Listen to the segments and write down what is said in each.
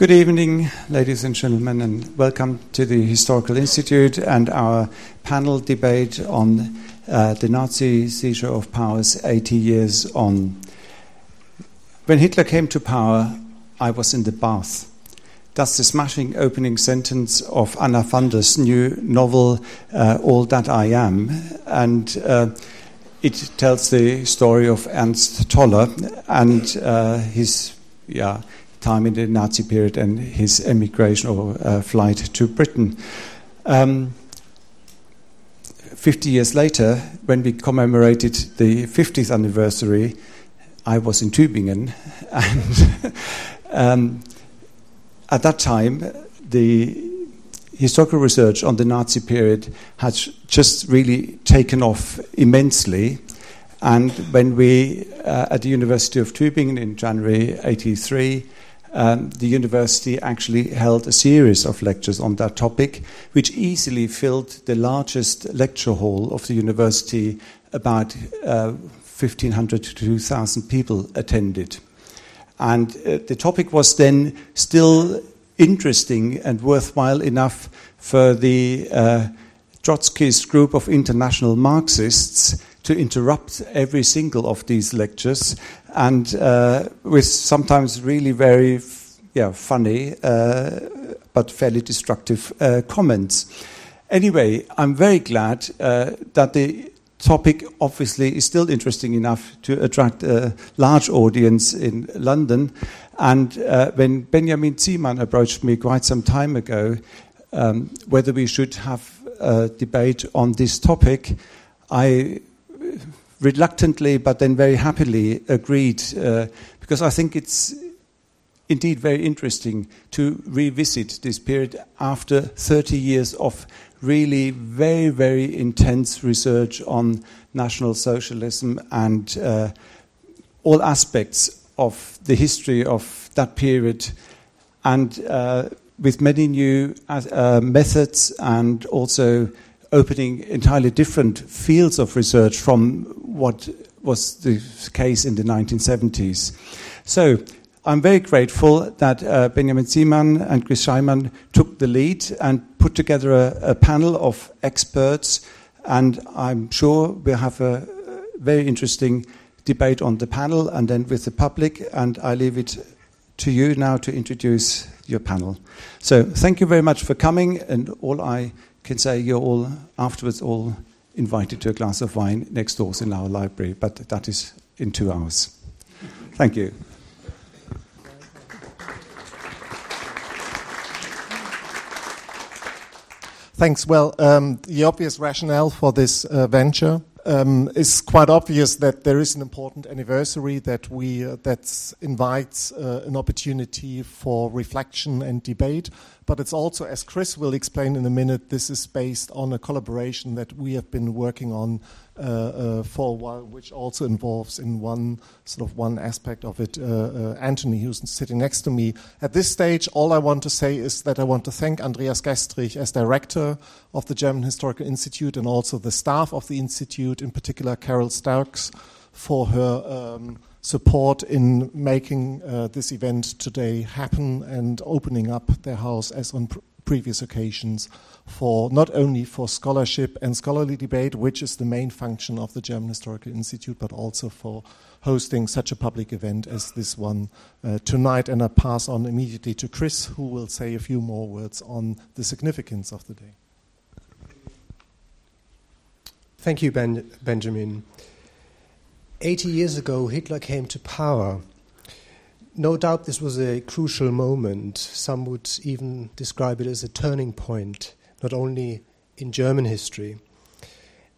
Good evening, ladies and gentlemen, and welcome to the Historical Institute and our panel debate on uh, the Nazi seizure of powers 80 years on. When Hitler came to power, I was in the bath. That's the smashing opening sentence of Anna Funder's new novel, uh, All That I Am. And uh, it tells the story of Ernst Toller and uh, his yeah, time in the Nazi period and his emigration or uh, flight to Britain. Um, 50 years later, when we commemorated the 50th anniversary, I was in Tübingen, and um, at that time, the historical research on the Nazi period had just really taken off immensely. And when we, uh, at the University of Tübingen in January 83, um, the university actually held a series of lectures on that topic, which easily filled the largest lecture hall of the university. About uh, 1,500 to 2,000 people attended. And uh, the topic was then still interesting and worthwhile enough for the uh, Trotskyist group of international Marxists to interrupt every single of these lectures and uh, with sometimes really very yeah, funny uh, but fairly destructive uh, comments. Anyway, I'm very glad uh, that the topic obviously is still interesting enough to attract a large audience in London. And uh, when Benjamin Ziemann approached me quite some time ago, um, whether we should have a debate on this topic, I reluctantly but then very happily agreed uh, because I think it's indeed very interesting to revisit this period after 30 years of really very, very intense research on National Socialism and uh, all aspects of the history of that period, and uh, with many new uh, methods and also opening entirely different fields of research from what was the case in the 1970s. So I'm very grateful that uh, Benjamin Ziemann and Chris Szejnmann took the lead and put together a, a, panel of experts, and I'm sure we'll have a very interesting debate on the panel and then with the public, and I leave it to you now to introduce your panel. So thank you very much for coming, and all I can say, you're all afterwards all invited to a glass of wine next door in our library, but that is in two hours. Thank you. Thanks. Well, um, the obvious rationale for this uh, venture um, is quite obvious that there is an important anniversary that we uh, that invites uh, an opportunity for reflection and debate. But it's also, as Chris will explain in a minute, this is based on a collaboration that we have been working on for a while, which also involves in one sort of one aspect of it, uh, uh, Anthony, who's sitting next to me. At this stage, all I want to say is that I want to thank Andreas Gestrich as director of the German Historical Institute and also the staff of the institute, in particular Carol Starks, for her. Um, support in making uh, this event today happen and opening up their house as on pr- previous occasions for not only for scholarship and scholarly debate, which is the main function of the German Historical Institute, but also for hosting such a public event as this one uh, tonight. And I pass on immediately to Chris, who will say a few more words on the significance of the day. Thank you, ben- Benjamin. 80 years ago, Hitler came to power. No doubt this was a crucial moment. Some would even describe it as a turning point not only in German history.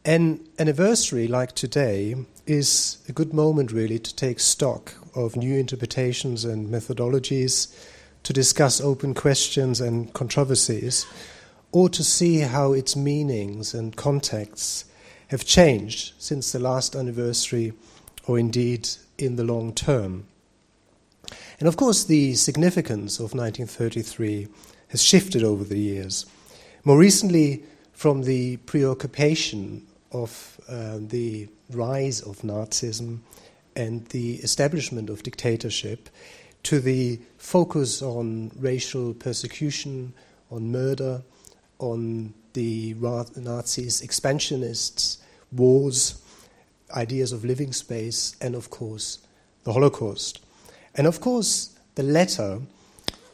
An anniversary like today is a good moment, really, to take stock of new interpretations and methodologies, to discuss open questions and controversies, or to see how its meanings and contexts have changed since the last anniversary, or indeed in the long term. And of course, the significance of 1933 has shifted over the years. More recently, from the preoccupation of uh, the rise of Nazism and the establishment of dictatorship to the focus on racial persecution, on murder, on the Nazis' expansionists, wars, ideas of living space, and of course, the Holocaust. And of course, the letter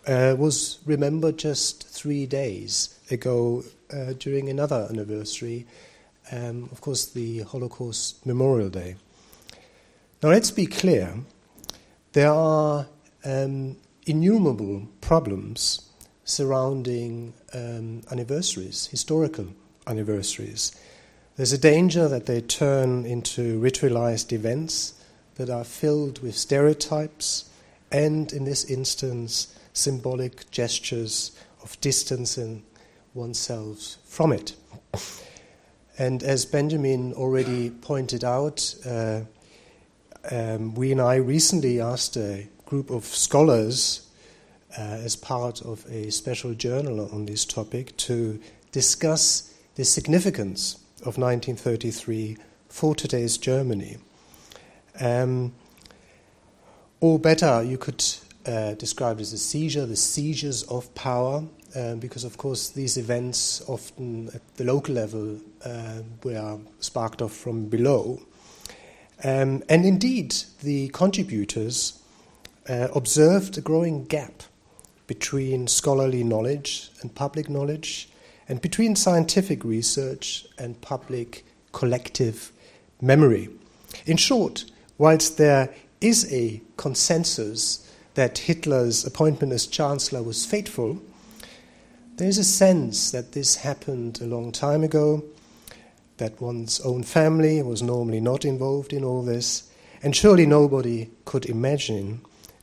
uh, was remembered just three days ago uh, during another anniversary, um, of course, the Holocaust Memorial Day. Now, let's be clear there are um, innumerable problems surrounding um, anniversaries, historical anniversaries. There's a danger that they turn into ritualized events that are filled with stereotypes and, in this instance, symbolic gestures of distancing oneself from it. And as Benjamin already pointed out, uh, um, we and I recently asked a group of scholars uh, as part of a special journal on this topic to discuss the significance of 1933 for today's Germany. Um, or better, you could uh, describe it as a seizure, the seizures of power, um, because of course these events often at the local level uh, were sparked off from below. Um, and indeed, the contributors uh, observed a growing gap between scholarly knowledge and public knowledge, and between scientific research and public collective memory. In short, whilst there is a consensus that Hitler's appointment as Chancellor was fateful, there is a sense that this happened a long time ago that one's own family was normally not involved in all this, and surely nobody could imagine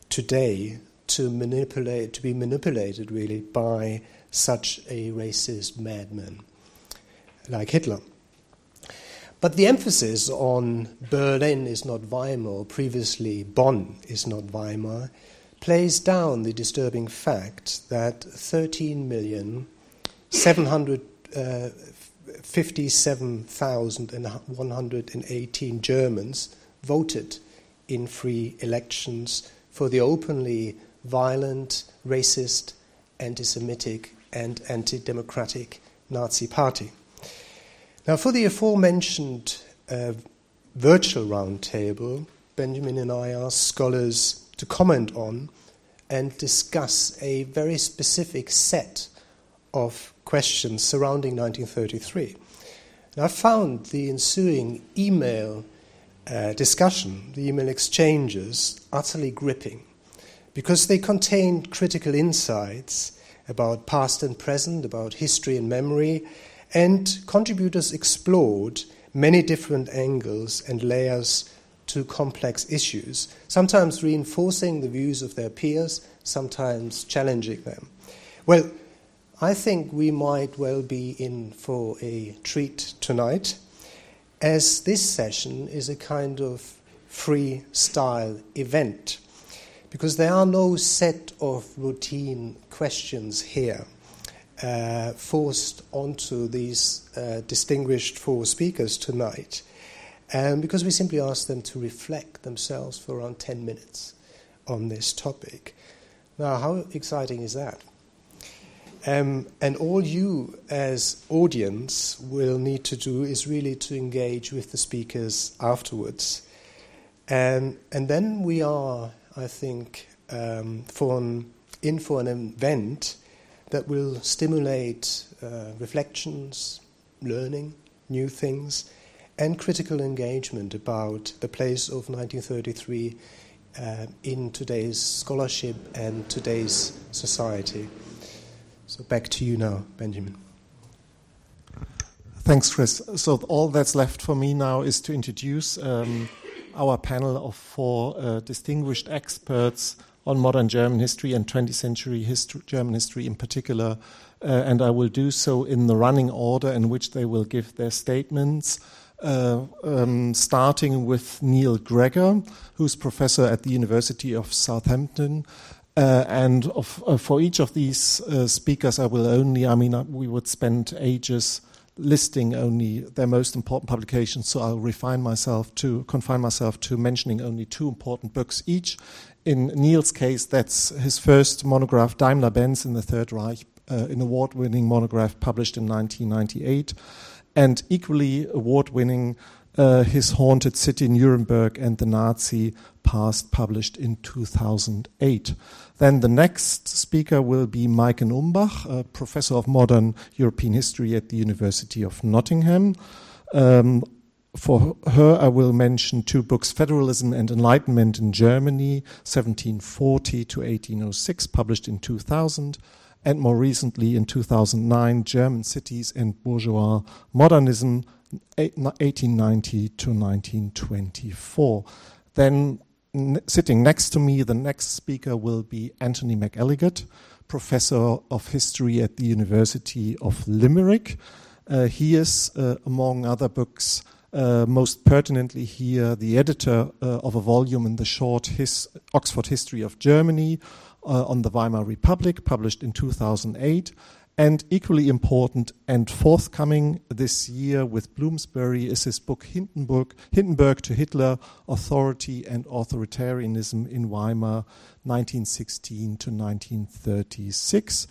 today to manipulate to be manipulated really by such a racist madman like Hitler. But the emphasis on Berlin is not Weimar, previously Bonn is not Weimar, plays down the disturbing fact that 13 million 700 uh, 57,118 Germans voted in free elections for the openly violent, racist, anti Semitic, and anti democratic Nazi Party. Now, for the aforementioned uh, virtual roundtable, Benjamin and I asked scholars to comment on and discuss a very specific set of questions surrounding 1933. And I found the ensuing email uh, discussion, the email exchanges, utterly gripping because they contained critical insights about past and present, about history and memory, and contributors explored many different angles and layers to complex issues, sometimes reinforcing the views of their peers, sometimes challenging them. Well, I think we might well be in for a treat tonight, as this session is a kind of freestyle event, because there are no set of routine questions here uh, forced onto these uh, distinguished four speakers tonight, um, because we simply ask them to reflect themselves for around 10 minutes on this topic. Now, how exciting is that? Um, and all you, as audience, will need to do is really to engage with the speakers afterwards. And, and then we are, I think, um, for an, in for an event that will stimulate uh, reflections, learning, new things, and critical engagement about the place of 1933 uh, in today's scholarship and today's society. So back to you now, Benjamin. Thanks, Chris. So all that's left for me now is to introduce um, our panel of four uh, distinguished experts on modern German history and 20th century history, German history in particular. Uh, and I will do so in the running order in which they will give their statements. Uh, um, starting with Neil Gregor, who's professor at the University of Southampton uh, and of, uh, for each of these uh, speakers, I will only, I mean, we would spend ages listing only their most important publications, so I'll refine myself to confine myself to mentioning only two important books each. In Neil's case, that's his first monograph, Daimler Benz in the Third Reich, uh, an award winning monograph published in 1998, and equally award winning uh, his Haunted City Nuremberg and the Nazi Past, published in 2008. Then the next speaker will be Maiken Umbach, professor of modern European history at the University of Nottingham. Um, for her, I will mention two books Federalism and Enlightenment in Germany, 1740 to 1806, published in 2000, and more recently in 2009, German Cities and Bourgeois Modernism, 1890 to 1924. Then, sitting next to me, the next speaker will be Anthony McElligott, professor of history at the University of Limerick. Uh, he is, uh, among other books, uh, most pertinently here, the editor uh, of a volume in the short his Oxford History of Germany uh, on the Weimar Republic, published in 2008. And equally important and forthcoming this year with Bloomsbury is his book Hindenburg, Hindenburg to Hitler Authority and Authoritarianism in Weimar, 1916 to 1936.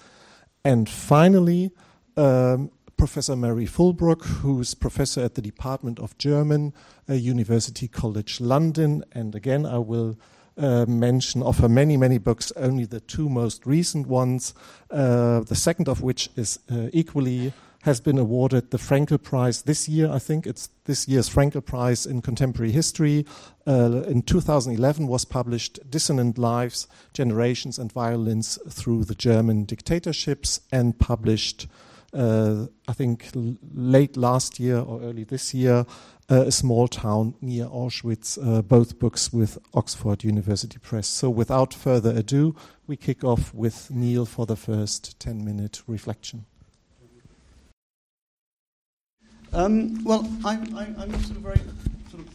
And finally, um, Professor Mary Fulbrook, who's professor at the Department of German, uh, University College London. And again, I will uh, mention of her many, many books, only the two most recent ones, uh, the second of which is uh, equally has been awarded the Fraenkel Prize this year. I think it's this year's Fraenkel Prize in Contemporary History. Uh, in 2011 was published Dissonant Lives, Generations and Violence Through the German Dictatorships and published I think late last year or early this year, uh, a small town near Auschwitz, uh, both books with Oxford University Press. So without further ado, we kick off with Neil for the first 10 minute reflection. Um, well, I'm, I'm, sort of very sort of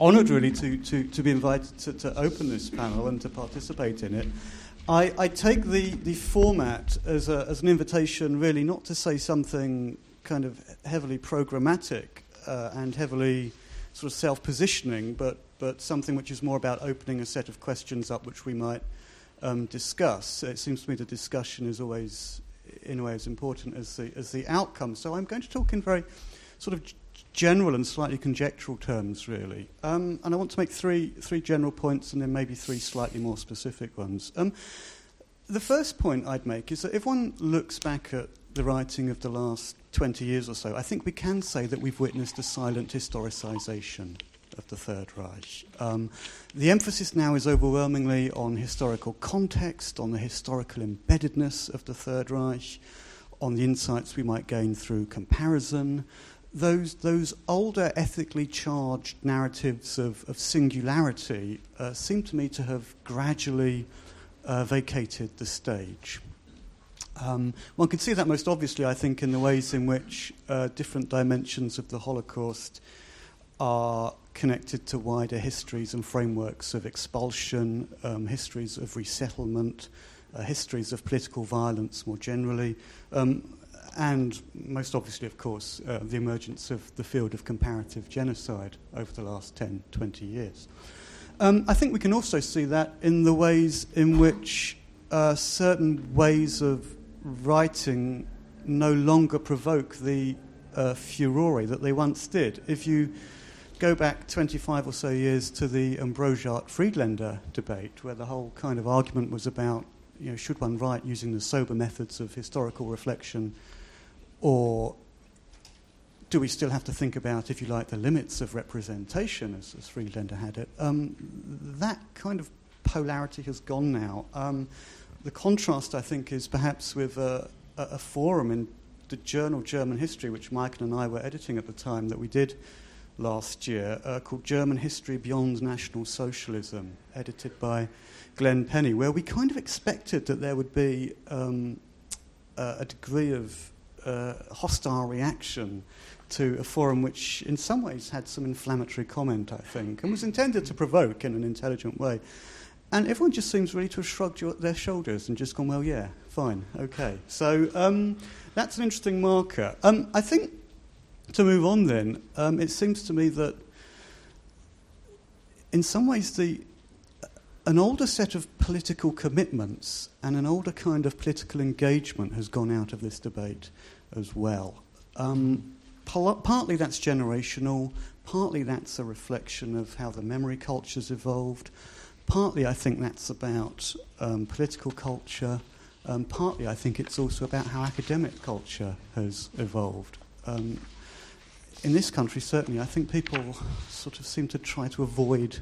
honoured, really, to, to, to be invited to, to open this panel and to participate in it. I, I take the, the format as, a, as an invitation, really, not to say something kind of heavily programmatic uh, and heavily sort of self positioning, but, but something which is more about opening a set of questions up which we might um, discuss. It seems to me the discussion is always, in a way, as important as the, as the outcome. So I'm going to talk in very sort of general and slightly conjectural terms, really. Um, and I want to make three, three general points and then maybe three slightly more specific ones. Um, the first point I'd make is that if one looks back at the writing of the last 20 years or so, I think we can say that we've witnessed a silent historicisation of the Third Reich. Um, the emphasis now is overwhelmingly on historical context, on the historical embeddedness of the Third Reich, on the insights we might gain through comparison, those, those older ethically charged narratives of, of singularity uh, seem to me to have gradually uh, vacated the stage. Um, one can see that most obviously, I think, in the ways in which uh, different dimensions of the Holocaust are connected to wider histories and frameworks of expulsion, um, histories of resettlement, uh, histories of political violence more generally. Um, and most obviously, of course, uh, the emergence of the field of comparative genocide over the last 10, 20 years. Um, I think we can also see that in the ways in which uh, certain ways of writing no longer provoke the uh, furore that they once did. If you go back 25 or so years to the Broszat Friedlander debate, where the whole kind of argument was about you know, should one write using the sober methods of historical reflection or do we still have to think about, if you like, the limits of representation, as, as Friedlander had it? Um, that kind of polarity has gone now. Um, the contrast, I think, is perhaps with a, a, a, forum in the journal German History, which Michael and I were editing at the time, that we did last year, uh, called German History Beyond National Socialism, edited by Glenn Penny, where we kind of expected that there would be um, a, a degree of uh, hostile reaction to a forum which, in some ways, had some inflammatory comment, I think, and was intended to provoke in an intelligent way. And everyone just seems really to have shrugged your, their shoulders and just gone, well, yeah, fine, okay. So um, that's an interesting marker. Um, I think to move on, then, um, it seems to me that in some ways the an older set of political commitments and an older kind of political engagement has gone out of this debate as well. Um, partly that's generational, partly that's a reflection of how the memory culture's evolved, partly I think that's about um, political culture, um, partly I think it's also about how academic culture has evolved. Um, in this country, certainly, I think people sort of seem to try to avoid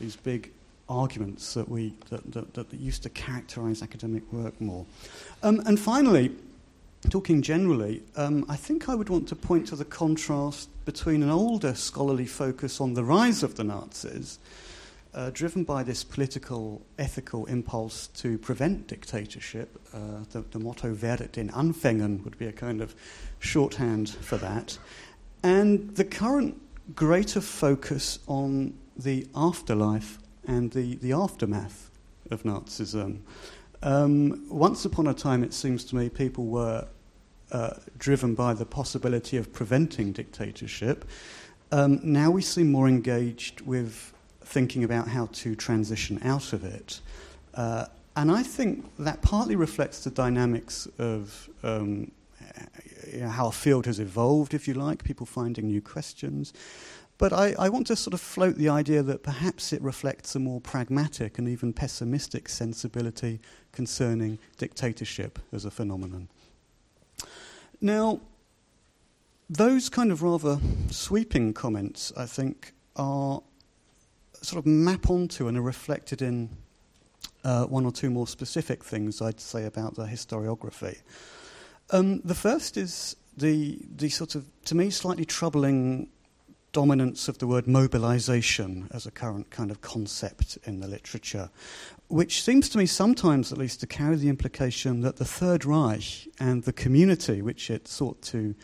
these big arguments that, we, that, that, that used to characterize academic work more. Um, and finally, talking generally, um, I think I would want to point to the contrast between an older scholarly focus on the rise of the Nazis, uh, driven by this political, ethical impulse to prevent dictatorship. Uh, the, the motto Wehret den Anfängen would be a kind of shorthand for that. And the current greater focus on the afterlife and the, the aftermath of Nazism. Um, once upon a time, it seems to me, people were uh, driven by the possibility of preventing dictatorship. Um, now we seem more engaged with thinking about how to transition out of it. Uh, and I think that partly reflects the dynamics of um, how a field has evolved, if you like, people finding new questions. But I, I, want to sort of float the idea that perhaps it reflects a more pragmatic and even pessimistic sensibility concerning dictatorship as a phenomenon. Now, those kind of rather sweeping comments, I think, are sort of map onto and are reflected in uh, one or two more specific things I'd say about the historiography. Um, the first is the, the sort of, to me, slightly troubling dominance of the word mobilization as a current kind of concept in the literature, which seems to me sometimes at least to carry the implication that the Third Reich and the community which it sought to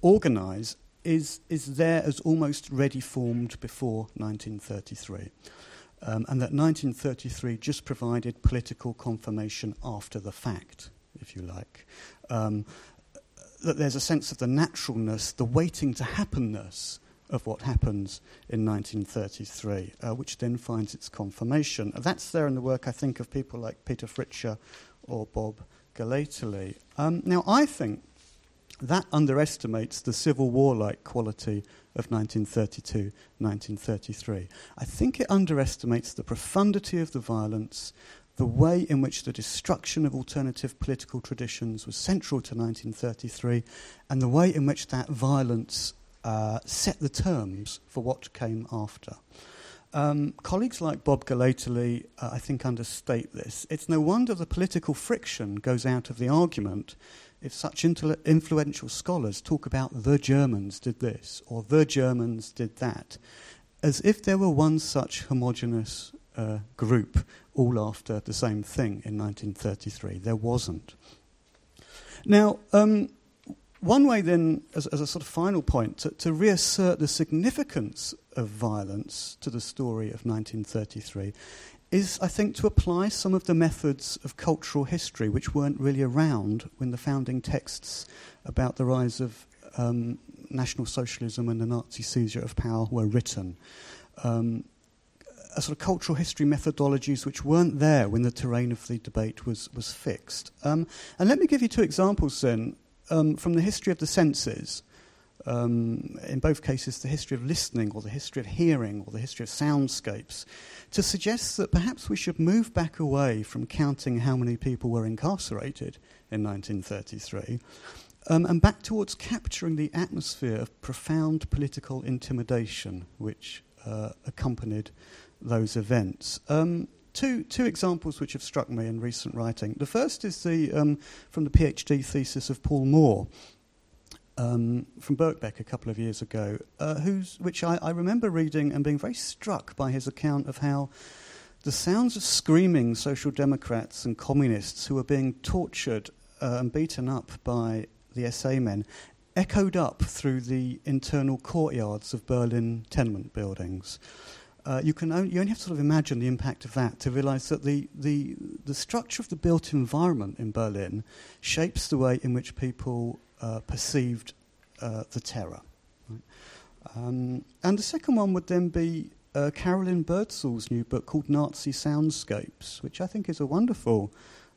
organize is, is there as almost ready formed before 1933. Um, and that 1933 just provided political confirmation after the fact, if you like um, that there's a sense of the naturalness, the waiting to happenness of what happens in 1933, uh, which then finds its confirmation. That's there in the work, I think, of people like Peter Fritzsche or Bob Gellately. Um, now, I think that underestimates the Civil War like quality of 1932 1933. I think it underestimates the profundity of the violence, the way in which the destruction of alternative political traditions was central to 1933, and the way in which that violence uh, set the terms for what came after. Um, colleagues like Bob Gellately, uh, I think, understate this. It's no wonder the political friction goes out of the argument if such influential scholars talk about the Germans did this or the Germans did that, as if there were one such homogenous uh, group all after the same thing in 1933. There wasn't. Now, um, one way then, as, as, a sort of final point, to, to, reassert the significance of violence to the story of 1933 is, I think, to apply some of the methods of cultural history which weren't really around when the founding texts about the rise of um, National Socialism and the Nazi seizure of power were written. Um, a sort of cultural history methodologies which weren't there when the terrain of the debate was, was fixed. Um, and let me give you two examples then um, from the history of the senses. Um, in both cases, the history of listening or the history of hearing or the history of soundscapes, to suggest that perhaps we should move back away from counting how many people were incarcerated in 1933 um, and back towards capturing the atmosphere of profound political intimidation which uh, accompanied those events. Um, two, two examples which have struck me in recent writing. The first is the, um, from the PhD thesis of Paul Moore um, from Birkbeck a couple of years ago, uh, which I, I remember reading and being very struck by his account of how the sounds of screaming social democrats and communists who were being tortured uh, and beaten up by the SA men echoed up through the internal courtyards of Berlin tenement buildings uh, you can only, you only have to sort of imagine the impact of that to realize that the, the, the structure of the built environment in Berlin shapes the way in which people uh, perceived uh, the terror. Um, and the second one would then be uh, Carolyn Birdsall's new book called Nazi Soundscapes, which I think is a wonderful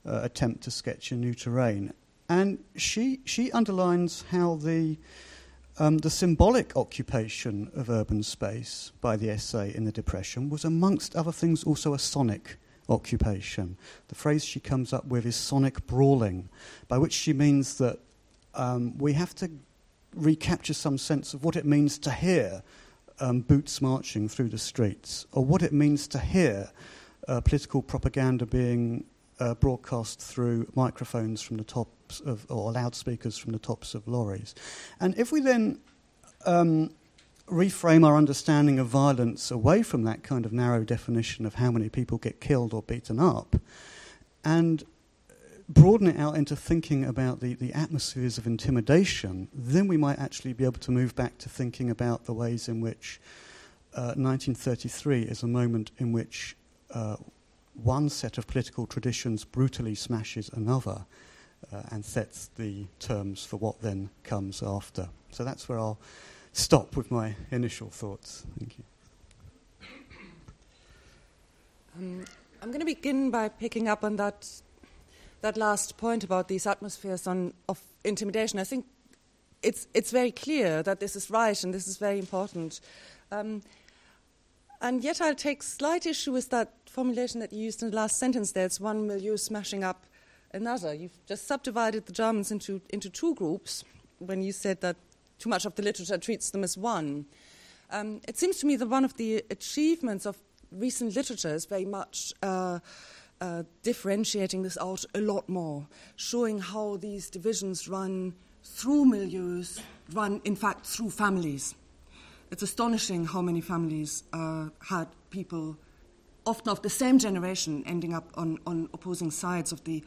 uh, attempt to sketch a new terrain. And she, she underlines how the, um, the symbolic occupation of urban space by the SA in the Depression was, amongst other things, also a sonic occupation. The phrase she comes up with is sonic brawling, by which she means that um, we have to recapture some sense of what it means to hear um, boots marching through the streets, or what it means to hear uh, political propaganda being uh, broadcast through microphones from the tops of, or loudspeakers from the tops of lorries. And if we then um, reframe our understanding of violence away from that kind of narrow definition of how many people get killed or beaten up, and broaden it out into thinking about the, the atmospheres of intimidation, then we might actually be able to move back to thinking about the ways in which uh, 1933 is a moment in which uh, one set of political traditions brutally smashes another uh, and sets the terms for what then comes after. So that's where I'll stop with my initial thoughts. Thank you. Um, I'm going to begin by picking up on that that last point about these atmospheres on, of intimidation. I think it's it's very clear that this is right and this is very important. Um, and yet, I'll take slight issue with that formulation that you used in the last sentence there. It's one milieu smashing up another. You've just subdivided the Germans into, into two groups when you said that too much of the literature treats them as one. Um, it seems to me that one of the achievements of recent literature is very much uh, uh, differentiating this out a lot more, showing how these divisions run through milieus, run in fact through families it's astonishing how many families uh, had people, often of the same generation, ending up on, on opposing sides of the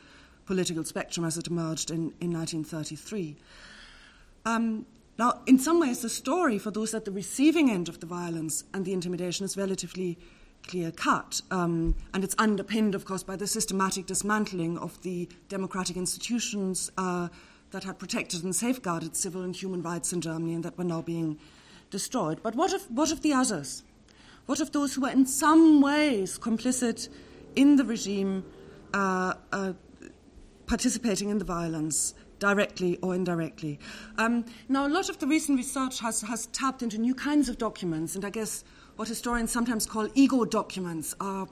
political spectrum as it emerged in, in 1933. Um, now, in some ways, the story for those at the receiving end of the violence and the intimidation is relatively clear cut. Um, and it's underpinned, of course, by the systematic dismantling of the democratic institutions uh, that had protected and safeguarded civil and human rights in Germany and that were now being destroyed. But what of, what of the others? What of those who were in some ways complicit in the regime, uh, uh, participating in the violence? Directly or indirectly. Um, now, a lot of the recent research has, has tapped into new kinds of documents, and I guess what historians sometimes call ego documents are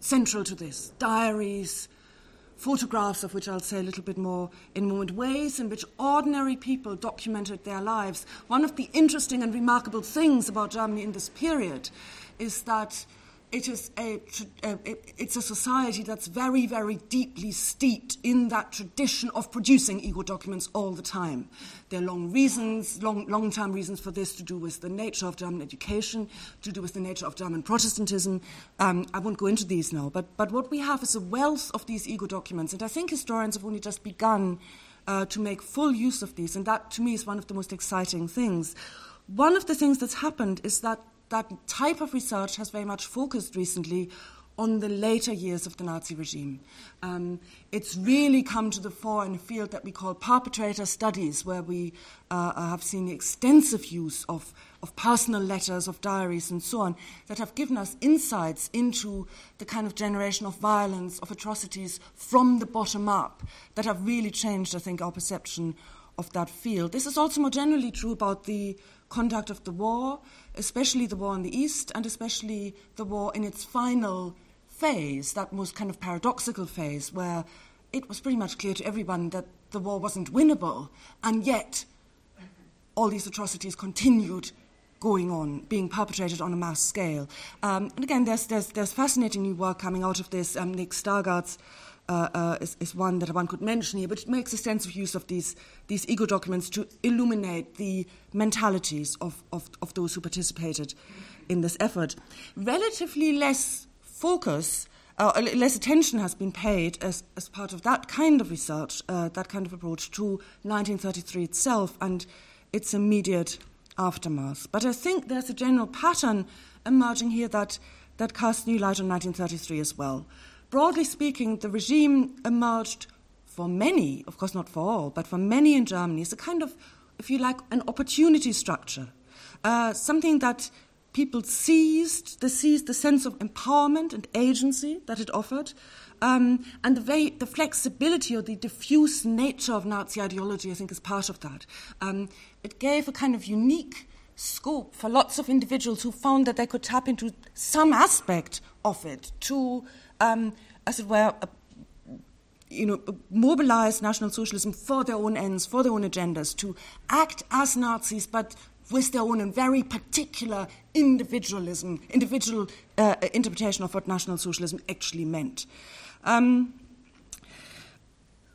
central to this diaries, photographs of which I'll say a little bit more in a moment, ways in which ordinary people documented their lives. One of the interesting and remarkable things about Germany in this period is that it is a, it's a society that's very, very deeply steeped in that tradition of producing ego documents all the time. There are long reasons, long, long-term reasons for this to do with the nature of German education, to do with the nature of German Protestantism. Um, I won't go into these now, but, but what we have is a wealth of these ego documents, and I think historians have only just begun uh, to make full use of these, and that to me is one of the most exciting things. One of the things that's happened is that that type of research has very much focused recently on the later years of the Nazi regime. Um, it's really come to the fore in a field that we call perpetrator studies, where we uh, uh, have seen extensive use of, of personal letters, of diaries, and so on, that have given us insights into the kind of generation of violence, of atrocities from the bottom up, that have really changed, I think, our perception of that field. This is also more generally true about the conduct of the war, especially the war in the East, and especially the war in its final phase, that most kind of paradoxical phase, where it was pretty much clear to everyone that the war wasn't winnable, and yet all these atrocities continued going on, being perpetrated on a mass scale. Um, and again, there's, there's, there's fascinating new work coming out of this. Um, Nick Stargardt's uh, uh, is, is, one that one could mention here, but it makes extensive use of these, these ego documents to illuminate the mentalities of, of, of those who participated in this effort. Relatively less focus, uh, less attention has been paid as, as part of that kind of research, uh, that kind of approach to 1933 itself and its immediate aftermath. But I think there's a general pattern emerging here that, that casts new light on 1933 as well broadly speaking, the regime emerged for many, of course not for all, but for many in Germany, as a kind of, if you like, an opportunity structure. uh, something that people seized, they seized the sense of empowerment and agency that it offered, um, and the, very, the flexibility or the diffuse nature of Nazi ideology, I think, is part of that. Um, it gave a kind of unique scope for lots of individuals who found that they could tap into some aspect of it to, um, as it were, uh, you know, mobilize National Socialism for their own ends, for their own agendas, to act as Nazis, but with their own and very particular individualism, individual uh, interpretation of what National Socialism actually meant. Um,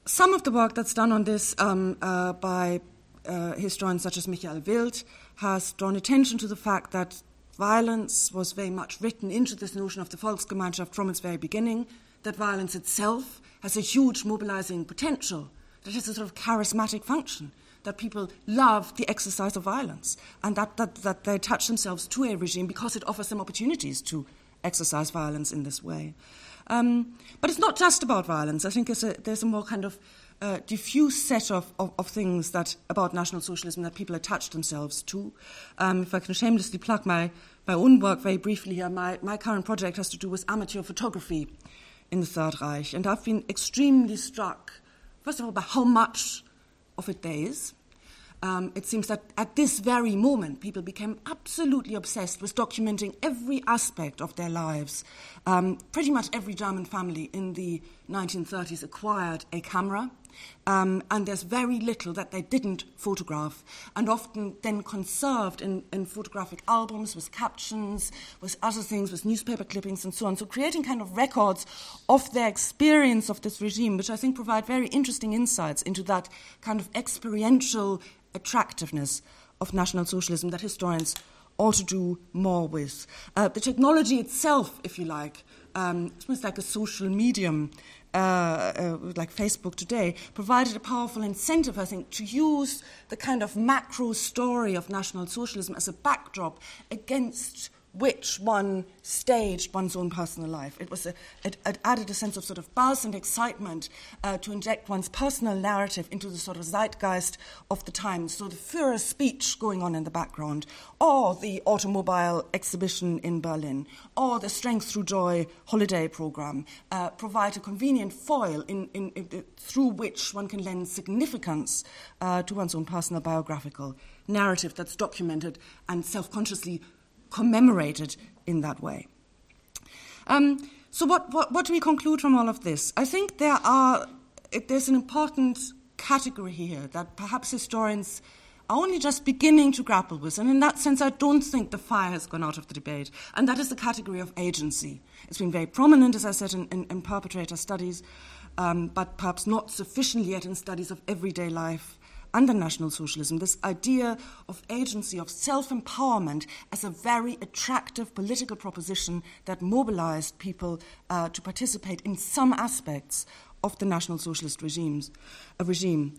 some of the work that's done on this um, uh, by uh, historians such as Michael Wildt has drawn attention to the fact that violence was very much written into this notion of the Volksgemeinschaft from its very beginning, that violence itself has a huge mobilizing potential, that it has a sort of charismatic function, that people love the exercise of violence, and that, that, that they attach themselves to a regime because it offers them opportunities to exercise violence in this way. Um, but it's not just about violence. I think a, there's a more kind of uh, diffuse set of, of, of, things that about National Socialism that people attach themselves to. Um, if I can shamelessly plug my, my own work very briefly here, my, my current project has to do with amateur photography in the Third Reich. And I've been extremely struck, first of all, by how much of it there is. Um, it seems that at this very moment, people became absolutely obsessed with documenting every aspect of their lives. Um, pretty much every German family in the 1930s acquired a camera. Um, and there's very little that they didn't photograph, and often then conserved in, in, photographic albums with captions, with other things, with newspaper clippings, and so on. So, creating kind of records of their experience of this regime, which I think provide very interesting insights into that kind of experiential attractiveness of National Socialism that historians ought to do more with. Uh, the technology itself, if you like, um, it's almost like a social medium uh, uh, like Facebook today, provided a powerful incentive, I think, to use the kind of macro story of National Socialism as a backdrop against which one staged one's own personal life. It, was a, it, it added a sense of sort of buzz and excitement uh, to inject one's personal narrative into the sort of zeitgeist of the times. So the Führer's speech going on in the background, or the automobile exhibition in Berlin, or the Strength Through Joy holiday program uh, provide a convenient foil in, in, in, through which one can lend significance uh, to one's own personal biographical narrative that's documented and self consciously commemorated in that way. Um, so, what, what, what do we conclude from all of this? I think there are, there's an important category here that perhaps historians are only just beginning to grapple with. And in that sense, I don't think the fire has gone out of the debate. And that is the category of agency. It's been very prominent, as I said, in, in, in perpetrator studies, um, but perhaps not sufficiently yet in studies of everyday life under National Socialism, this idea of agency, of self empowerment, as a very attractive political proposition that mobilized people uh, to participate in some aspects of the National Socialist regimes, uh, regime.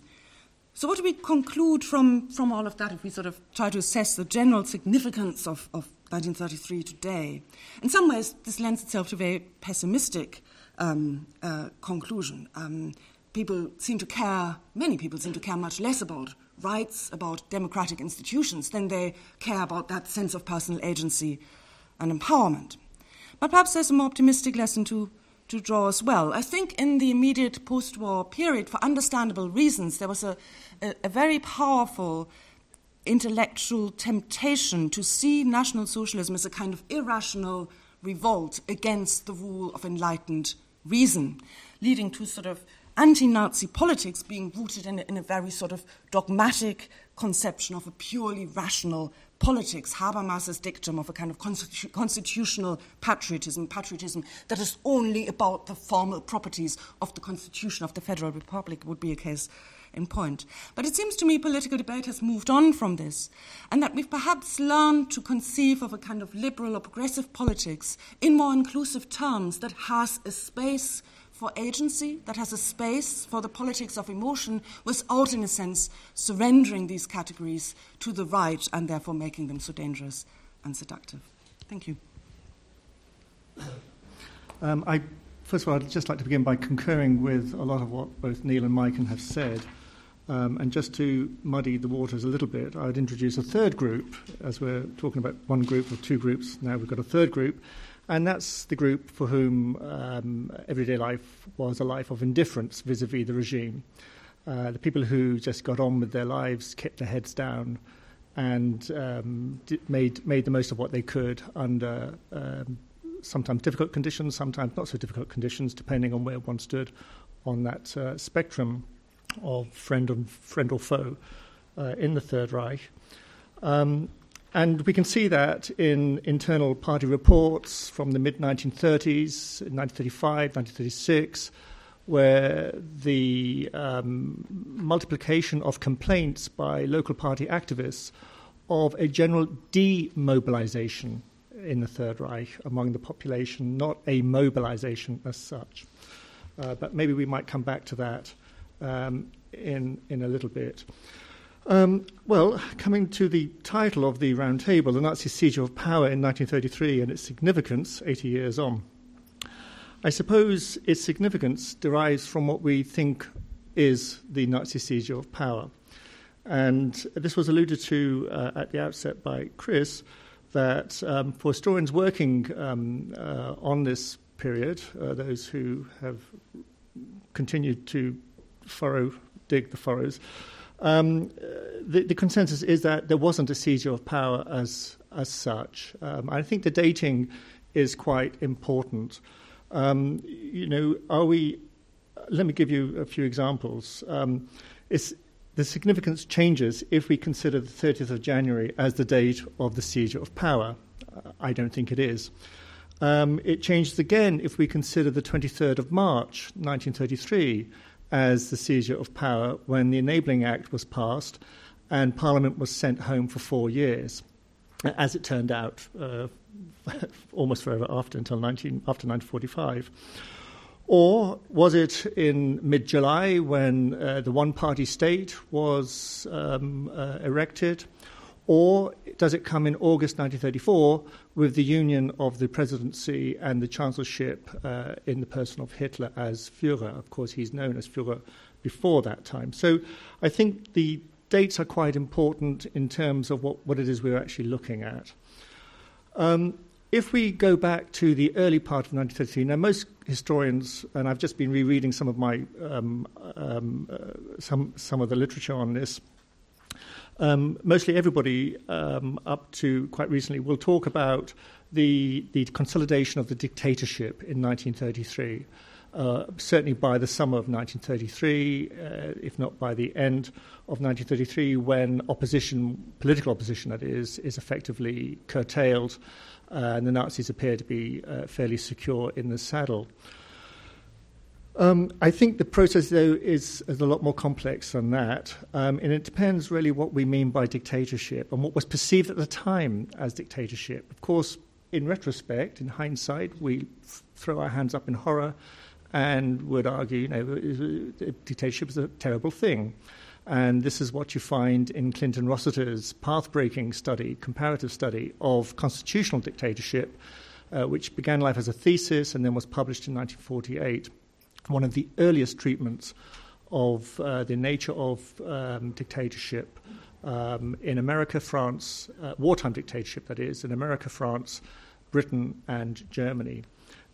So, what do we conclude from, from all of that if we sort of try to assess the general significance of, of 1933 today? In some ways, this lends itself to a very pessimistic um, uh, conclusion. Um, people seem to care, many people seem to care much less about rights, about democratic institutions, than they care about that sense of personal agency and empowerment. But perhaps there's a more optimistic lesson to, to draw as well. I think in the immediate post war period, for understandable reasons, there was a, a, a very powerful intellectual temptation to see National Socialism as a kind of irrational revolt against the rule of enlightened reason, leading to sort of anti Nazi politics being rooted in a, in a, very sort of dogmatic conception of a purely rational politics, Habermas's dictum of a kind of constitu- constitutional patriotism, patriotism that is only about the formal properties of the Constitution of the Federal Republic, would be a case in point. But it seems to me political debate has moved on from this, and that we've perhaps learned to conceive of a kind of liberal or progressive politics in more inclusive terms that has a space for agency, that has a space for the politics of emotion, without, in a sense, surrendering these categories to the right and therefore making them so dangerous and seductive. Thank you. Um, I, first of all, I'd just like to begin by concurring with a lot of what both Neil and Maiken have said. Um, and just to muddy the waters a little bit, I'd introduce a third group, as we're talking about one group or two groups. Now we've got a third group, and that's the group for whom um, everyday life was a life of indifference vis a vis the regime. Uh, the people who just got on with their lives, kept their heads down, and um, made, made the most of what they could under um, sometimes difficult conditions, sometimes not so difficult conditions, depending on where one stood on that uh, spectrum of friend, and, friend or foe uh, in the Third Reich. Um, and we can see that in internal party reports from the mid 1930s, 1935, 1936, where the um, multiplication of complaints by local party activists of a general demobilization in the Third Reich among the population, not a mobilization as such. Uh, but maybe we might come back to that um, in, in a little bit. Um, well, coming to the title of the roundtable, the Nazi seizure of power in 1933 and its significance 80 years on. I suppose its significance derives from what we think is the Nazi seizure of power. And this was alluded to uh, at the outset by Chris that um, for historians working um, uh, on this period, uh, those who have continued to furrow, dig the furrows. Um, the, the, consensus is that there wasn't a seizure of power as, as such. Um, I think the dating is quite important. Um, you know, are we? Let me give you a few examples. Um, the significance changes if we consider the 30th of January as the date of the seizure of power. Uh, I don't think it is. Um, it changes again if we consider the 23rd of March 1933 as the seizure of power when the Enabling Act was passed and Parliament was sent home for four years. As it turned out, uh, almost forever after, until 19, after 1945. Or was it in mid July when uh, the one party state was um, uh, erected? Or does it come in August 1934 with the union of the presidency and the chancellorship uh, in the person of Hitler as Führer? Of course, he's known as Führer before that time. So I think the dates are quite important in terms of what, what it is we're actually looking at. Um, if we go back to the early part of 1933, now most historians, and I've just been rereading some of my um, um, uh, some some of the literature on this, um, mostly everybody um, up to quite recently will talk about the, the consolidation of the dictatorship in 1933. Uh, certainly by the summer of 1933, uh, if not by the end of 1933, when opposition, political opposition that is, is effectively curtailed uh, and the Nazis appear to be uh, fairly secure in the saddle. Um, I think the process, though, is, is, a lot more complex than that. Um, and it depends really what we mean by dictatorship and what was perceived at the time as dictatorship. Of course, in retrospect, in hindsight, we f- throw our hands up in horror and would argue, you know, dictatorship is a terrible thing. And this is what you find in Clinton Rossiter's path breaking study, comparative study of constitutional dictatorship, uh, which began life as a thesis and then was published in 1948 one of the earliest treatments of uh, the nature of um, dictatorship um, in America, France, uh, wartime dictatorship, that is, in America, France, Britain, and Germany.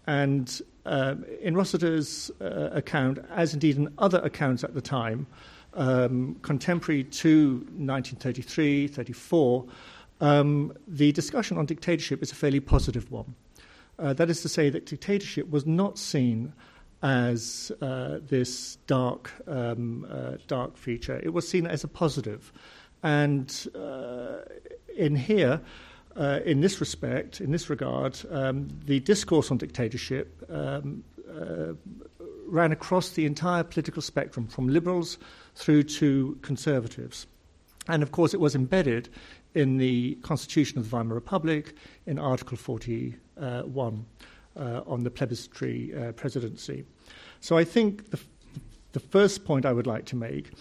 And uh, in Rossiter's uh, account, as indeed in other accounts at the time, um, contemporary to 1933 34, um, the discussion on dictatorship is a fairly positive one. Uh, that is to say, that dictatorship was not seen as uh, this dark, um, uh, dark feature. It was seen as a positive. And uh, in here, uh, in this respect, in this regard, um, the discourse on dictatorship um, uh, ran across the entire political spectrum, from liberals through to conservatives. And of course, it was embedded in the Constitution of the Weimar Republic in Article 41 uh, on the plebiscitary presidency. So I think the, the first point I would like to make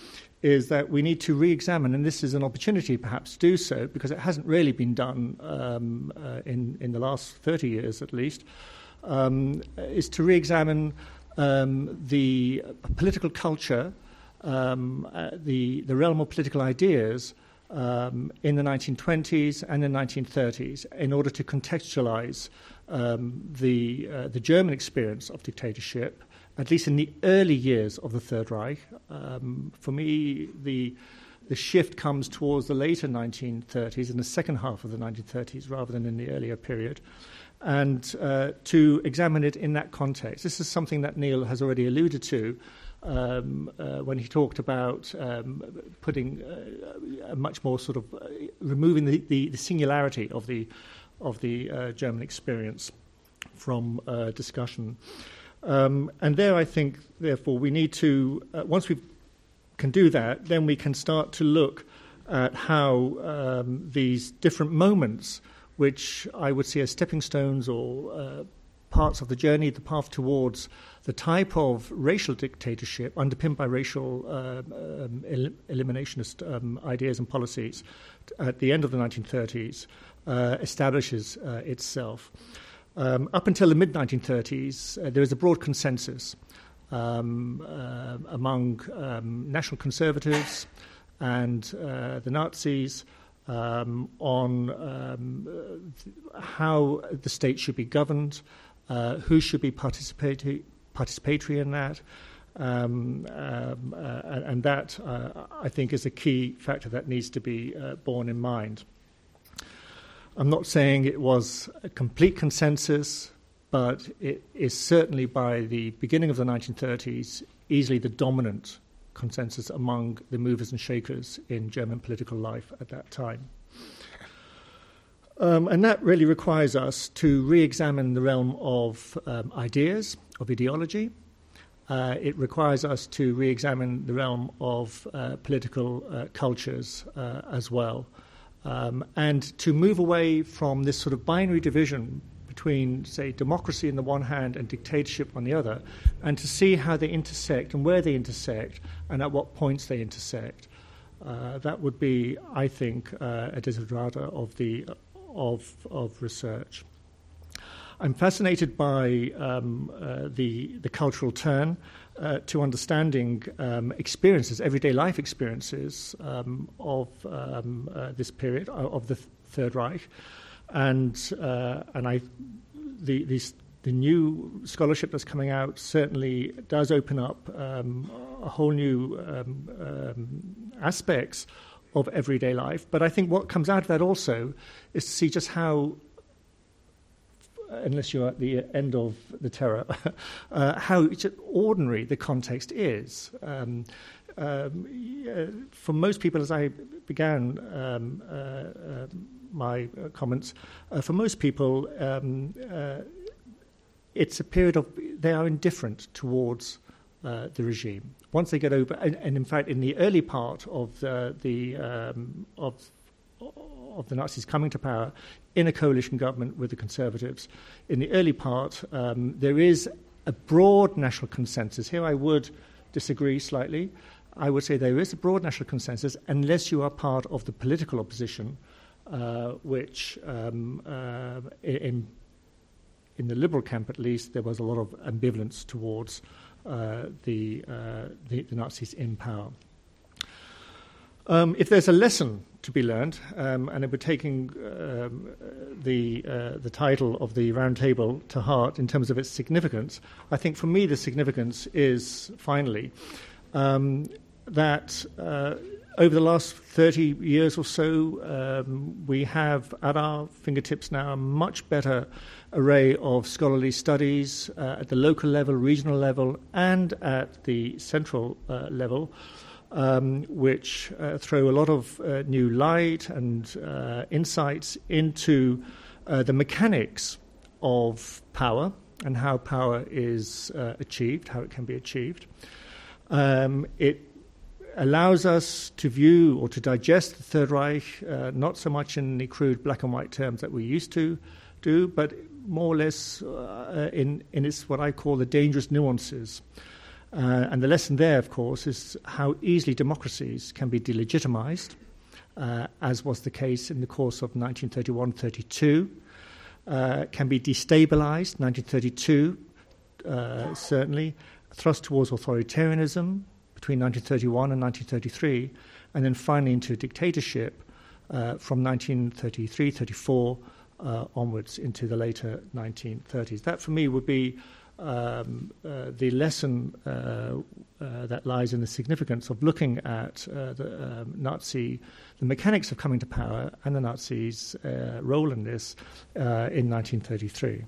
is that we need to re examine, and this is an opportunity perhaps to do so, because it hasn't really been done um, uh, in, in the last 30 years at least, um, is to re examine um, the political culture um, uh, the, the realm of political ideas um, in the 1920s and the 1930s in order to contextualize um, the, uh, the German experience of dictatorship, at least in the early years of the Third Reich. Um, for me, the, the shift comes towards the later 1930s, in the second half of the 1930s, rather than in the earlier period. And uh, to examine it in that context. This is something that Neil has already alluded to um, uh, when he talked about um, putting uh, a much more sort of uh, removing the, the, the, singularity of the of the uh, German experience from uh, discussion. Um, and there, I think, therefore, we need to uh, once we can do that, then we can start to look at how um, these different moments, which I would see as stepping stones or parts of the journey, the path towards the type of racial dictatorship underpinned by racial uh, um, el- eliminationist um, ideas and policies at the end of the 1930s uh, establishes uh, itself. Um, up until the mid 1930s, uh, was a broad consensus um, uh, among um, national conservatives and uh, the Nazis. Um, on um, how the state should be governed, uh, who should be participating, participatory in that. Um, um, uh, and that, uh, I think, is a key factor that needs to be uh, borne in mind. I'm not saying it was a complete consensus, but it is certainly by the beginning of the 1930s easily the dominant consensus among the movers and shakers in German political life at that time. Um, and that really requires us to re examine the realm of um, ideas, of ideology. Uh, it requires us to re examine the realm of uh, political uh, cultures uh, as well. Um, and to move away from this sort of binary division between, say, democracy on the one hand and dictatorship on the other, and to see how they intersect and where they intersect and at what points they intersect. Uh, that would be, I think, uh, a desiderata of the of, of research. I'm fascinated by um, uh, the, the cultural turn uh, to understanding um, experiences, everyday life experiences um, of um, uh, this period uh, of the Third Reich, and uh, and I the these, the new scholarship that's coming out certainly does open up um, a whole new um, aspects of everyday life. But I think what comes out of that also is to see just how, unless you're at the end of the terror, uh, how ordinary the context is. Um, um, for most people, as I began um, uh, uh, my comments, uh, for most people, um, uh, it's a period of they are indifferent towards uh, the regime. Once they get over, and, and, in fact, in the early part of the, the um, of of the Nazis coming to power in a coalition government with the Conservatives, in the early part, um, there is a broad national consensus. Here, I would disagree slightly. I would say there is a broad national consensus unless you are part of the political opposition, uh, which um, uh, in in the liberal camp at least there was a lot of ambivalence towards uh, the, uh, the, the, Nazis in power. Um, if there's a lesson to be learned, um, and we're taking um, the, uh, the title of the roundtable to heart in terms of its significance, I think for me the significance is finally um, that uh, over the last 30 years or so, um, we have at our fingertips now a much better array of scholarly studies uh, at the local level, regional level, and at the central uh, level, um, which uh, throw a lot of uh, new light and uh, insights into uh, the mechanics of power and how power is achieved, how it can be achieved. Um, it allows us to view or to digest the Third Reich uh, not so much in the crude black and white terms that we used to do, but more or less uh, in, in its what I call the dangerous nuances. Uh, and the lesson there, of course, is how easily democracies can be delegitimized, uh, as was the case in the course of 1931 32, uh, can be destabilized, 1932, uh, certainly, thrust towards authoritarianism, between 1931 and 1933, and then finally into dictatorship uh, from 1933 34 uh, onwards into the later 1930s. That for me would be um, uh, the lesson uh, uh, that lies in the significance of looking at uh, the um, Nazi, the mechanics of coming to power, and the Nazis' uh, role in this uh, in 1933.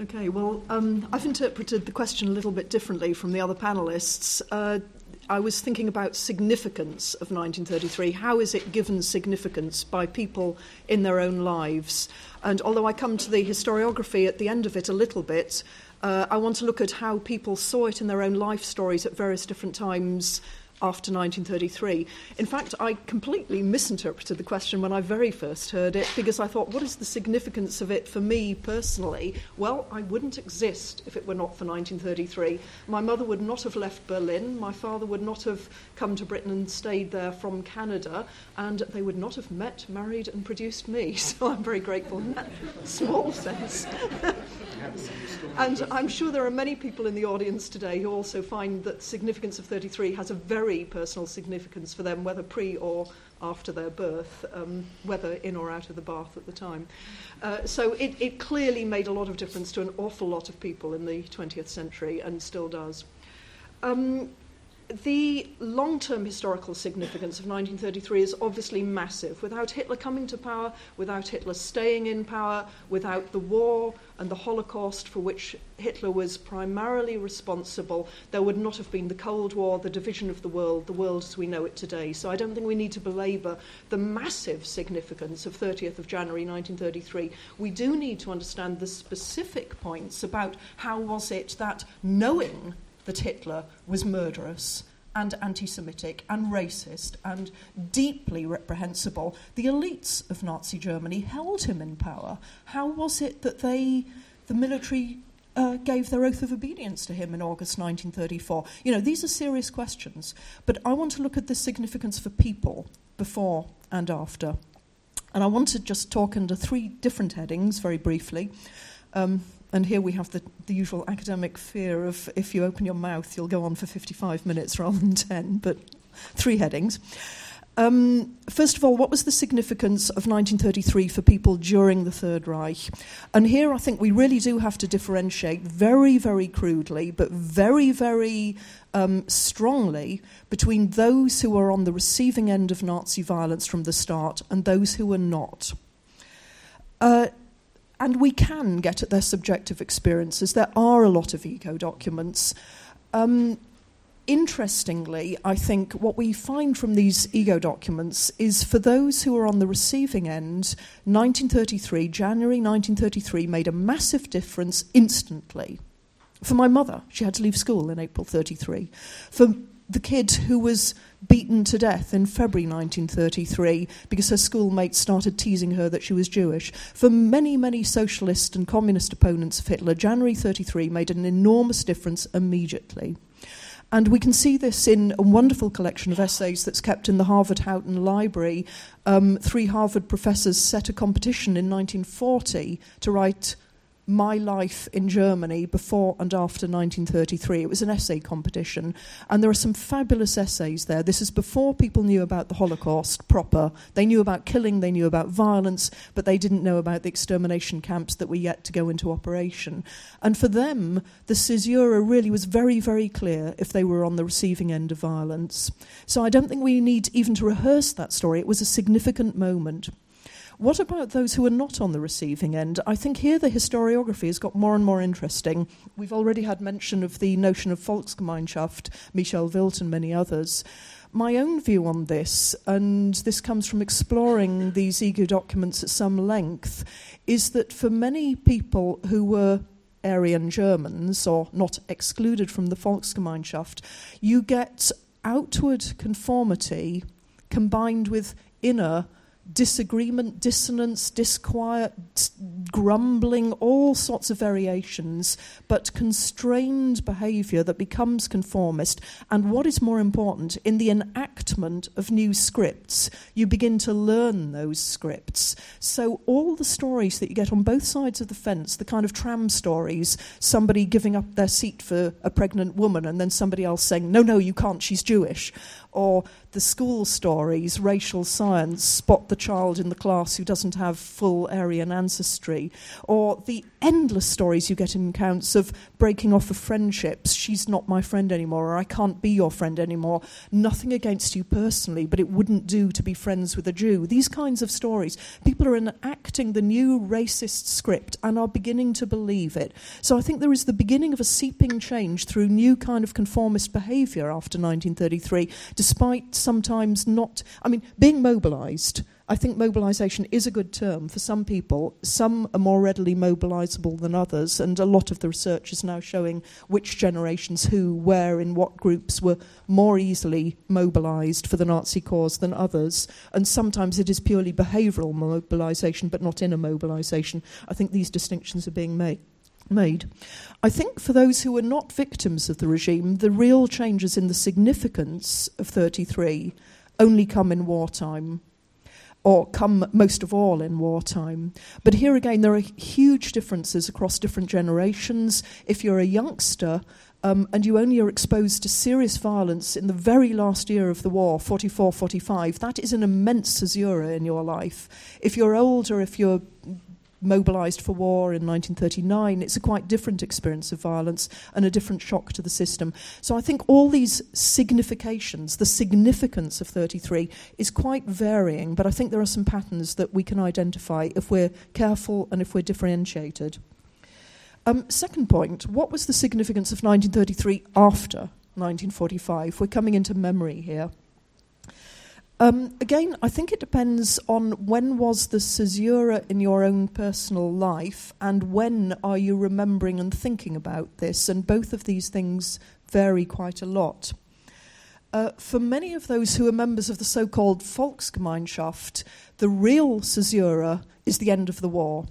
Okay, well, um, I've interpreted the question a little bit differently from the other panelists. I was thinking about significance of 1933. How is it given significance by people in their own lives? And although I come to the historiography at the end of it a little bit, uh, I want to look at how people saw it in their own life stories at various different times after 1933. In fact, I completely misinterpreted the question when I very first heard it because I thought, what is the significance of it for me personally? Well, I wouldn't exist if it were not for 1933. My mother would not have left Berlin, my father would not have come to Britain and stayed there from Canada, and they would not have met, married, and produced me. So I'm very grateful in that small sense. and I'm sure there are many people in the audience today who also find that significance of 33 has a very personal significance for them, whether pre or after their birth, um, whether in or out of the bath at the time. Uh, so it, it clearly made a lot of difference to an awful lot of people in the 20th century and still does. Um, the long term historical significance of 1933 is obviously massive. Without Hitler coming to power, without Hitler staying in power, without the war and the Holocaust for which Hitler was primarily responsible, there would not have been the Cold War, the division of the world, the world as we know it today. So I don't think we need to belabour the massive significance of 30th of January 1933. We do need to understand the specific points about how was it that knowing that Hitler was murderous and anti Semitic and racist and deeply reprehensible, the elites of Nazi Germany held him in power. How was it that they, the military, uh, gave their oath of obedience to him in August 1934? You know, these are serious questions, but I want to look at the significance for people before and after. And I want to just talk under three different headings very briefly. Um, and here we have the, the usual academic fear of if you open your mouth, you'll go on for 55 minutes rather than 10, but three headings. Um, first of all, what was the significance of 1933 for people during the Third Reich? And here I think we really do have to differentiate very, very crudely, but very, very um, strongly between those who were on the receiving end of Nazi violence from the start and those who were not. Uh, and we can get at their subjective experiences. There are a lot of ego documents. Um, interestingly, I think what we find from these ego documents is for those who are on the receiving end, 1933, January 1933, made a massive difference instantly. For my mother, she had to leave school in April 33. For the kid who was beaten to death in February 1933 because her schoolmates started teasing her that she was Jewish. For many, many socialist and communist opponents of Hitler, January 33 made an enormous difference immediately. And we can see this in a wonderful collection of essays that's kept in the Harvard Houghton Library. Um, three Harvard professors set a competition in 1940 to write my life in Germany before and after 1933. It was an essay competition, and there are some fabulous essays there. This is before people knew about the Holocaust proper. They knew about killing, they knew about violence, but they didn't know about the extermination camps that were yet to go into operation. And for them, the caesura really was very, very clear if they were on the receiving end of violence. So I don't think we need even to rehearse that story. It was a significant moment. What about those who are not on the receiving end? I think here the historiography has got more and more interesting. We've already had mention of the notion of Volksgemeinschaft, Michel Wildt and many others. My own view on this, and this comes from exploring these ego documents at some length, is that for many people who were Aryan Germans, or not excluded from the Volksgemeinschaft, you get outward conformity combined with inner disagreement, dissonance, disquiet, grumbling, all sorts of variations, but constrained behaviour that becomes conformist. And what is more important, in the enactment of new scripts, you begin to learn those scripts. So all the stories that you get on both sides of the fence, the kind of tram stories, somebody giving up their seat for a pregnant woman and then somebody else saying, no, no, you can't, she's Jewish, or the school stories, racial science, spot the child in the class who doesn't have full Aryan ancestry, or the endless stories you get in accounts of breaking off of friendships. She's not my friend anymore, or I can't be your friend anymore. Nothing against you personally, but it wouldn't do to be friends with a Jew. These kinds of stories. People are enacting the new racist script and are beginning to believe it. So I think there is the beginning of a seeping change through new kind of conformist behaviour after 1933 despite sometimes not, I mean, being mobilized. I think mobilization is a good term for some people. Some are more readily mobilizable than others, and a lot of the research is now showing which generations, who, where, in what groups were more easily mobilized for the Nazi cause than others. And sometimes it is purely behavioral mobilization, but not inner mobilization. I think these distinctions are being made made. I think for those who are not victims of the regime, the real changes in the significance of 33 only come in wartime, or come most of all in wartime. But here again, there are huge differences across different generations. If you're a youngster, um, and you only are exposed to serious violence in the very last year of the war, 44 45, that is an immense caesura in your life. If you're older, if you're mobilised for war in 1939, it's a quite different experience of violence and a different shock to the system. So I think all these significations, the significance of 33, is quite varying, but I think there are some patterns that we can identify if we're careful and if we're differentiated. Um, second point what was the significance of 1933 after 1945? We're coming into memory here. Um, again, I think it depends on when was the caesura in your own personal life and when are you remembering and thinking about this, and both of these things vary quite a lot. Uh, for many of those who are members of the so called Volksgemeinschaft, the real caesura is the end of the war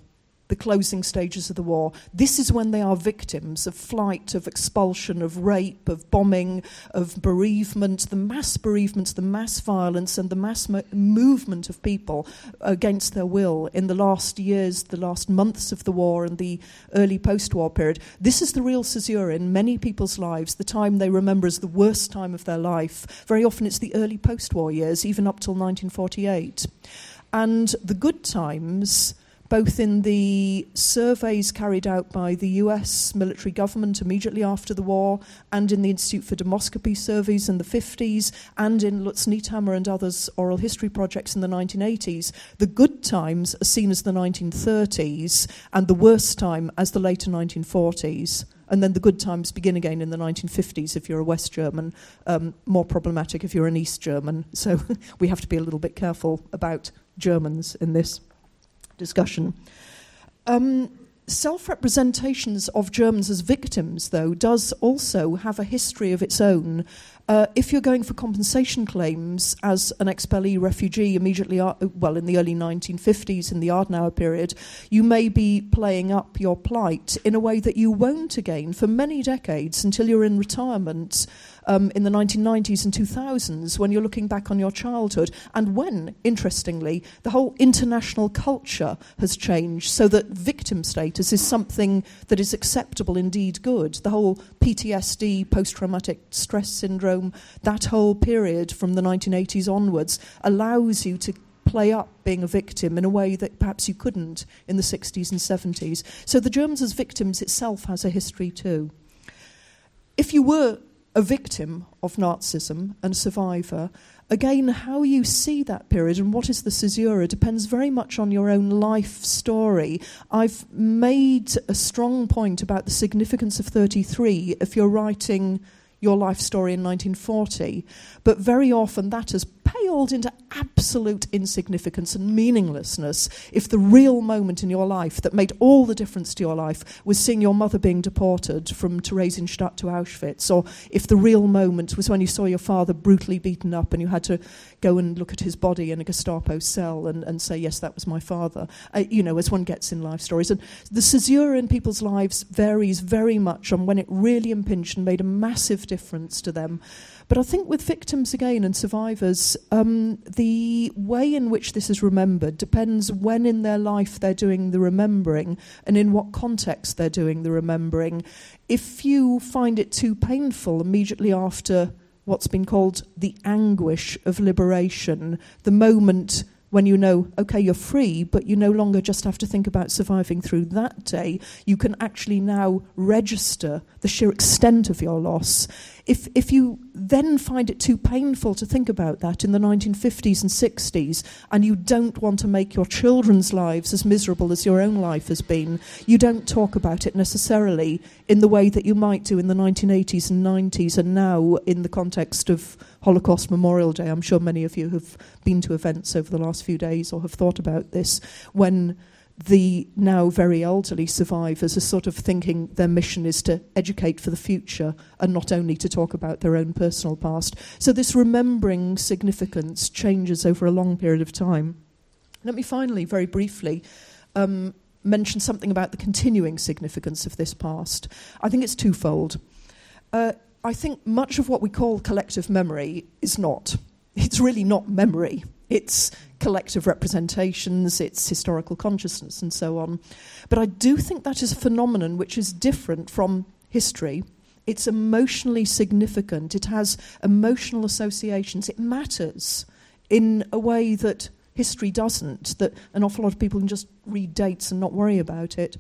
the closing stages of the war. This is when they are victims of flight, of expulsion, of rape, of bombing, of bereavement, the mass bereavements, the mass violence, and the mass mo- movement of people against their will in the last years, the last months of the war, and the early post war period. This is the real caesura in many people's lives, the time they remember as the worst time of their life. Very often it's the early post war years, even up till 1948. And the good times both in the surveys carried out by the US military government immediately after the war, and in the Institute for Demoscopy surveys in the 50s, and in Lutz Niethammer and others' oral history projects in the 1980s. The good times are seen as the 1930s, and the worst time as the later 1940s and then the good times begin again in the 1950s if you're a West German, um, more problematic if you're an East German. So we have to be a little bit careful about Germans in this discussion. Um, Self representations of Germans as victims, though, does also have a history of its own. Uh, if you're going for compensation claims as an expellee refugee immediately, uh, well, in the early 1950s, in the Adenauer period, you may be playing up your plight in a way that you won't again for many decades until you're in retirement um, in the 1990s and 2000s when you're looking back on your childhood, and when, interestingly, the whole international culture has changed so that victim status is something that is acceptable, indeed good. The whole PTSD, post traumatic stress syndrome, that whole period from the 1980s onwards allows you to play up being a victim in a way that perhaps you couldn't in the 60s and 70s. So the Germans as victims itself has a history too. If you were a victim of Nazism and survivor, again, how you see that period and what is the caesura depends very much on your own life story. I've made a strong point about the significance of 33 if you're writing your life story in 1940, but very often that has pale hurled into absolute insignificance and meaninglessness if the real moment in your life that made all the difference to your life was seeing your mother being deported from Theresienstadt to Auschwitz, or if the real moment was when you saw your father brutally beaten up and you had to go and look at his body in a Gestapo cell and, and say, Yes, that was my father, uh, you know, as one gets in life stories. And the caesura in people's lives varies very much on when it really impinged and made a massive difference to them. But I think with victims again and survivors, um, the way in which this is remembered depends when in their life they're doing the remembering and in what context they're doing the remembering. If you find it too painful immediately after what's been called the anguish of liberation, the moment when you know, okay, you're free, but you no longer just have to think about surviving through that day. You can actually now register the sheer extent of your loss. If, if you then find it too painful to think about that in the 1950s and 60s, and you don't want to make your children's lives as miserable as your own life has been, you don't talk about it necessarily in the way that you might do in the 1980s and 90s, and now in the context of Holocaust Memorial Day. I'm sure many of you have been to events over the last few days or have thought about this when the now very elderly survivors are sort of thinking their mission is to educate for the future and not only to talk about their own personal past. So, this remembering significance changes over a long period of time. Let me finally, very briefly, um, mention something about the continuing significance of this past. I think it's twofold. Uh, I think much of what we call collective memory is not. It's really not memory. It's collective representations, it's historical consciousness, and so on. But I do think that is a phenomenon which is different from history. It's emotionally significant, it has emotional associations, it matters in a way that history doesn't, that an awful lot of people can just read dates and not worry about it.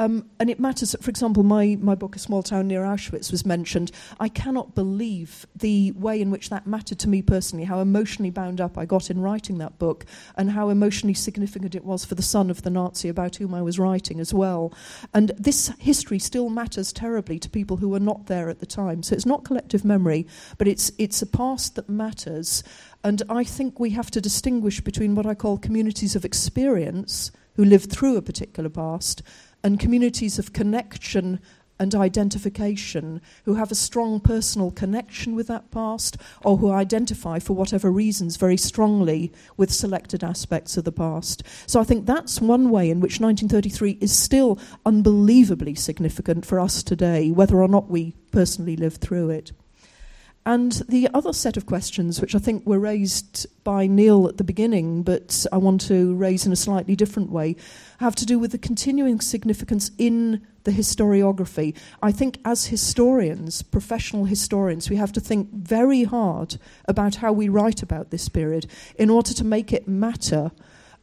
Um, and it matters for example, my, my book, A Small Town Near Auschwitz, was mentioned. I cannot believe the way in which that mattered to me personally, how emotionally bound up I got in writing that book, and how emotionally significant it was for the son of the Nazi about whom I was writing as well. And this history still matters terribly to people who were not there at the time. So it's not collective memory, but it's, it's a past that matters. And I think we have to distinguish between what I call communities of experience who lived through a particular past and communities of connection and identification who have a strong personal connection with that past or who identify for whatever reasons very strongly with selected aspects of the past. So I think that's one way in which 1933 is still unbelievably significant for us today, whether or not we personally lived through it. And the other set of questions, which I think were raised by Neil at the beginning, but I want to raise in a slightly different way, have to do with the continuing significance in the historiography. I think as historians, professional historians, we have to think very hard about how we write about this period in order to make it matter.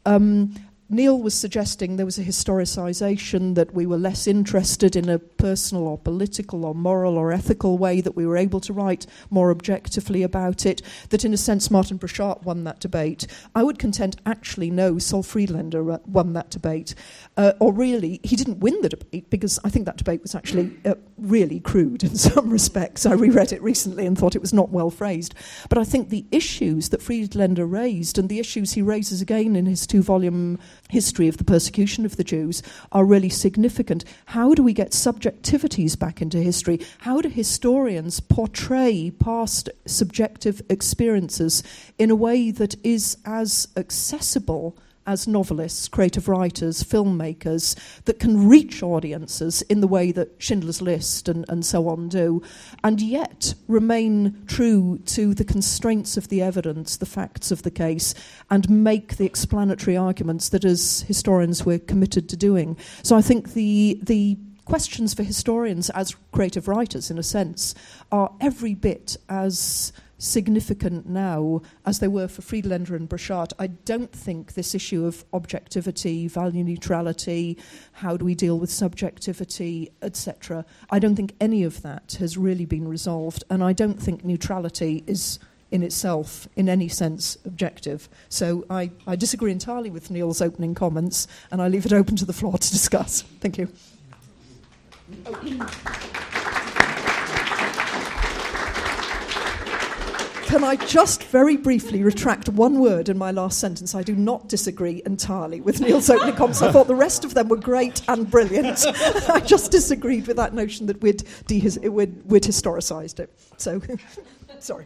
Um, Neil was suggesting there was a historicisation, that we were less interested in a personal or political or moral or ethical way, that we were able to write more objectively about it, that in a sense Martin Broszat won that debate. I would contend actually no, Saul Friedlander won that debate. Uh, or really, he didn't win the debate because I think that debate was actually uh, really crude in some respects. I reread it recently and thought it was not well phrased. But I think the issues that Friedlander raised and the issues he raises again in his two volume history of the persecution of the Jews are really significant. How do we get subjectivities back into history? How do historians portray past subjective experiences in a way that is as accessible? As novelists, creative writers, filmmakers that can reach audiences in the way that Schindler's List and, and so on do, and yet remain true to the constraints of the evidence, the facts of the case, and make the explanatory arguments that as historians we're committed to doing. So I think the the questions for historians as creative writers, in a sense, are every bit as significant now as they were for Friedlander and Broszat. I don't think this issue of objectivity, value neutrality, how do we deal with subjectivity, etc., I don't think any of that has really been resolved, and I don't think neutrality is in itself, in any sense, objective. So I, I disagree entirely with Neil's opening comments, and I leave it open to the floor to discuss. Thank you. Oh, can I just very briefly retract one word in my last sentence? I do not disagree entirely with Neil's opening comments. I thought the rest of them were great and brilliant. I just disagreed with that notion that we'd, dehis- we'd, we'd historicised it. So, sorry.